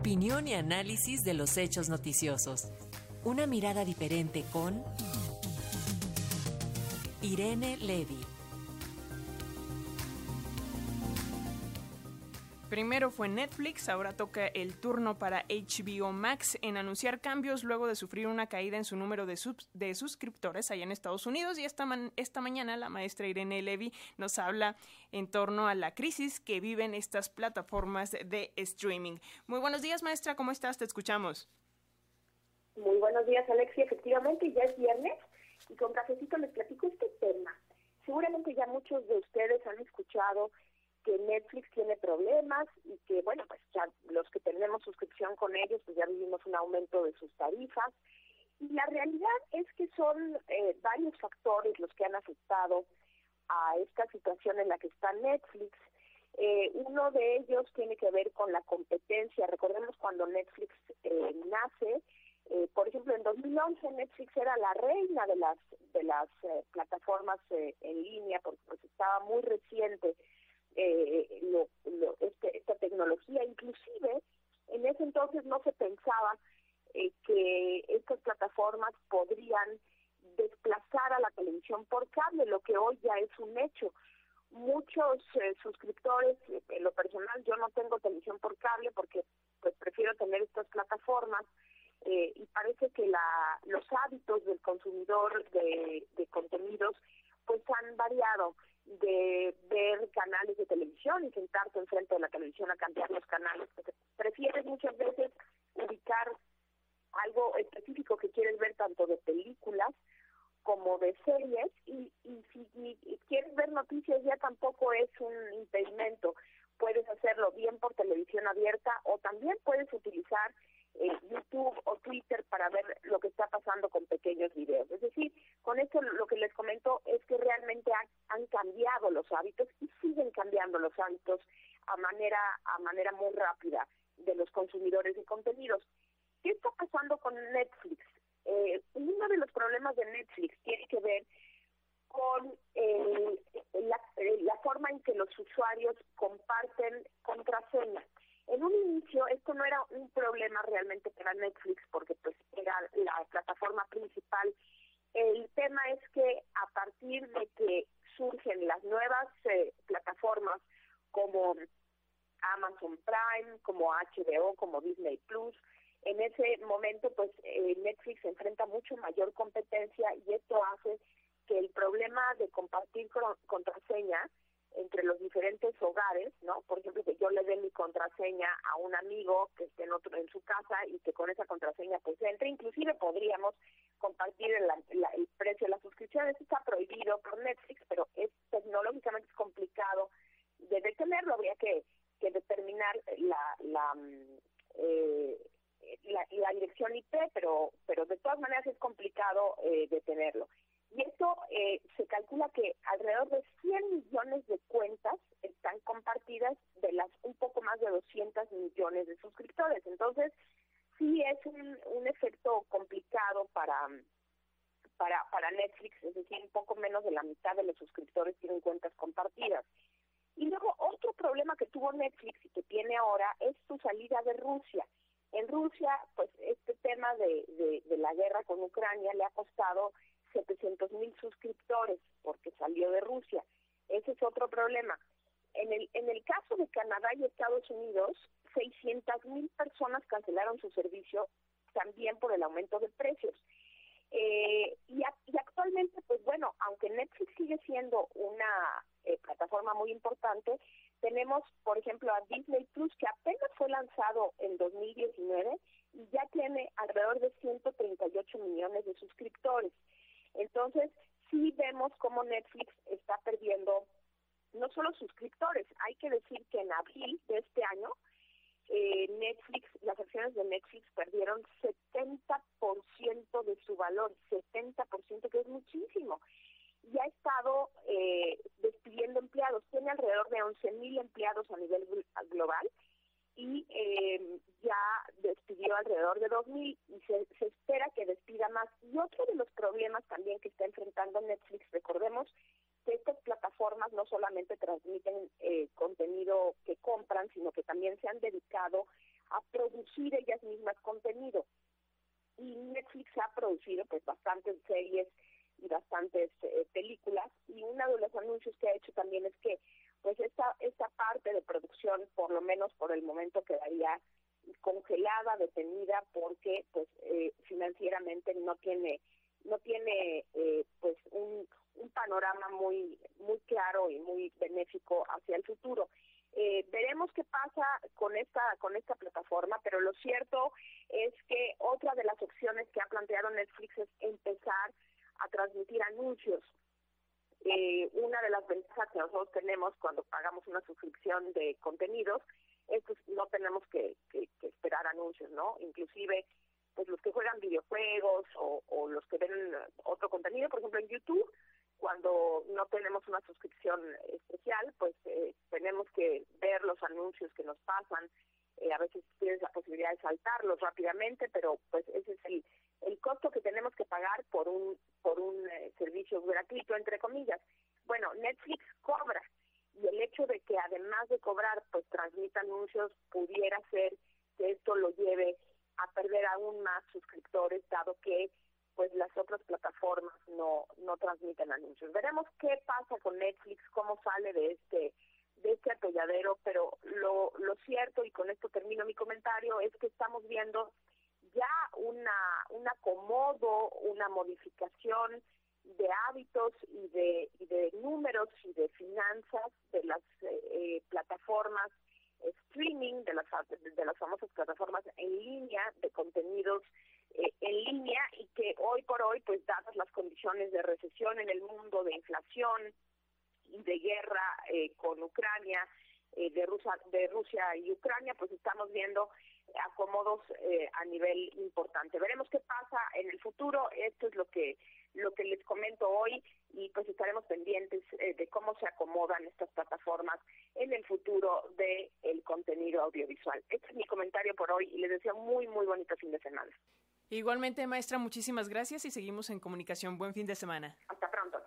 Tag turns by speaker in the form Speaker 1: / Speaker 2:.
Speaker 1: Opinión y análisis de los hechos noticiosos. Una mirada diferente con Irene Levy.
Speaker 2: Primero fue Netflix, ahora toca el turno para HBO Max en anunciar cambios luego de sufrir una caída en su número de, de suscriptores allá en Estados Unidos. Y esta, esta mañana la maestra Irene Levy nos habla en torno a la crisis que viven estas plataformas de streaming. Muy buenos días, maestra, ¿cómo estás? Te escuchamos.
Speaker 3: Muy buenos días, Alexia. Efectivamente, ya es viernes y con cafecito les platico este tema. Seguramente ya muchos de ustedes han escuchado que Netflix tiene problemas y que, bueno, pues ya los que tenemos suscripción con ellos, pues ya vivimos un aumento de sus tarifas. Y la realidad es que son eh, varios factores los que han afectado a esta situación en la que está Netflix. Eh, uno de ellos tiene que ver con la competencia. Recordemos cuando Netflix eh, nace, por ejemplo, en 2011 Netflix era la reina de las de las plataformas en línea porque pues estaba muy reciente eh, lo, este, esta tecnología. Inclusive, en ese entonces no se pensaba eh, que estas plataformas podrían desplazar a la televisión por cable, lo que hoy ya es un hecho. Muchos eh, suscriptores, en lo personal yo no tengo televisión por cable porque pues prefiero tener estas plataformas eh, y parece que la, los hábitos del consumidor de, contenidos pues han variado de ver canales de televisión y sentarte enfrente de la televisión a cambiar los canales, prefieres muchas veces ubicar algo específico que quieres ver tanto de películas de series y, y si quieres ver noticias ya tampoco es un impedimento. Puedes hacerlo bien por televisión abierta o también puedes utilizar eh, YouTube o Twitter para ver lo que está pasando con pequeños videos. Es decir, con esto lo que les comento es que realmente han, cambiado los hábitos y siguen cambiando los hábitos a manera a manera muy rápida de los consumidores de contenidos. ¿Qué está pasando con Netflix? Eh, uno de los problemas de Netflix tiene que ver con eh, la, la forma en que los usuarios comparten contraseñas. En un inicio esto no era un problema realmente para Netflix porque pues era la plataforma principal. El tema es que a partir de que surgen las nuevas eh, plataformas como Amazon Prime, como HBO, como Disney Plus, ese momento pues eh, Netflix enfrenta mucho mayor competencia y esto hace que el problema de compartir contraseña entre los diferentes hogares, ¿no? Por ejemplo, que yo le dé mi contraseña a un amigo que esté en otro en su casa y que con esa contraseña pues entre, inclusive podríamos compartir el, el precio de la suscripción, eso está prohibido por Netflix, pero es tecnológicamente complicado de detenerlo, habría que, que determinar la la, mm, eh, la, la dirección IP, pero pero de todas maneras es complicado eh, detenerlo. Y esto eh, se calcula que alrededor de 100 millones de cuentas están compartidas de las un poco más de 200 millones de suscriptores. Entonces, sí es un, un efecto complicado para, para, para Netflix, es decir, un poco menos de la mitad de los suscriptores tienen cuentas compartidas. Y luego otro problema que tuvo Netflix y que tiene ahora es su salida de Rusia. En Rusia, pues este tema de, la guerra con Ucrania le ha costado 700 mil suscriptores porque salió de Rusia. Ese es otro problema. En el, en el caso de Canadá y Estados Unidos, 600 mil personas cancelaron su servicio también por el aumento de precios. Eh, y, y, actualmente, pues bueno, aunque Netflix sigue siendo una eh, plataforma muy importante, tenemos, por ejemplo, a Disney Plus, que apenas fue lanzado en 2019 y ya tiene alrededor de 138 millones de suscriptores. Entonces, sí vemos cómo Netflix está perdiendo no solo suscriptores, hay que decir que en abril de este año, eh, Netflix, las acciones de Netflix perdieron 70% de su valor, 70%, que es muchísimo. Y ha estado eh, despidiendo empleados, tiene alrededor de 11 mil empleados a nivel global y eh, ya despidió alrededor de 2.000 y se, se espera que despida más. Y otro de los problemas también que está enfrentando Netflix, recordemos que estas plataformas no solamente transmiten eh, contenido que compran, sino que también se han dedicado a producir ellas mismas contenido. Y Netflix ha producido pues bastantes series y bastantes eh, películas y uno de los anuncios que ha hecho también es que pues esta esta parte de producción por lo menos por el momento quedaría congelada porque pues eh, financieramente no tiene no tiene eh, pues un, un panorama muy muy claro y muy benéfico hacia el futuro. Eh, veremos qué pasa con esta con esta plataforma pero lo cierto es que otra de las opciones que ha planteado Netflix es empezar a transmitir anuncios. Eh, una de las ventajas que nosotros tenemos cuando pagamos una suscripción de contenidos es que no tenemos que, que, esperar anuncios, ¿no? Inclusive, pues los que juegan videojuegos o, o los que ven otro contenido, por ejemplo en YouTube, cuando no tenemos una suscripción especial, pues eh, tenemos que ver los anuncios que nos pasan. Eh, a veces tienes la posibilidad de saltarlos rápidamente, pero pues ese es el, el costo que tenemos que pagar por un por un eh, servicio gratuito entre comillas. Bueno, Netflix cobra y el hecho de que además de cobrar pues transmita pudiera ser que esto lo lleve a perder aún más suscriptores dado que pues las otras plataformas no no transmiten anuncios. Veremos qué pasa con Netflix, cómo sale de este de este atolladero, pero lo, lo cierto, y con esto termino mi comentario, es que estamos viendo ya una, un acomodo, una modificación de hábitos y de, y de números y de finanzas de las eh, plataformas streaming, de las, de las famosas plataformas en línea, de contenidos eh, en línea y que hoy por hoy, pues dadas las condiciones de recesión en el mundo, de inflación y de guerra eh, con Ucrania, de, Rusia, de Rusia y Ucrania, pues estamos viendo acomodos eh, a nivel importante. Veremos qué pasa en el futuro. Esto es lo que lo que les comento hoy y pues estaremos pendientes eh, de cómo se acomodan estas plataformas en el futuro del el contenido audiovisual. Este es mi comentario por hoy y les deseo muy muy bonito fin de semana.
Speaker 2: Igualmente, maestra, muchísimas gracias y seguimos en comunicación. Buen fin de semana.
Speaker 3: Hasta pronto.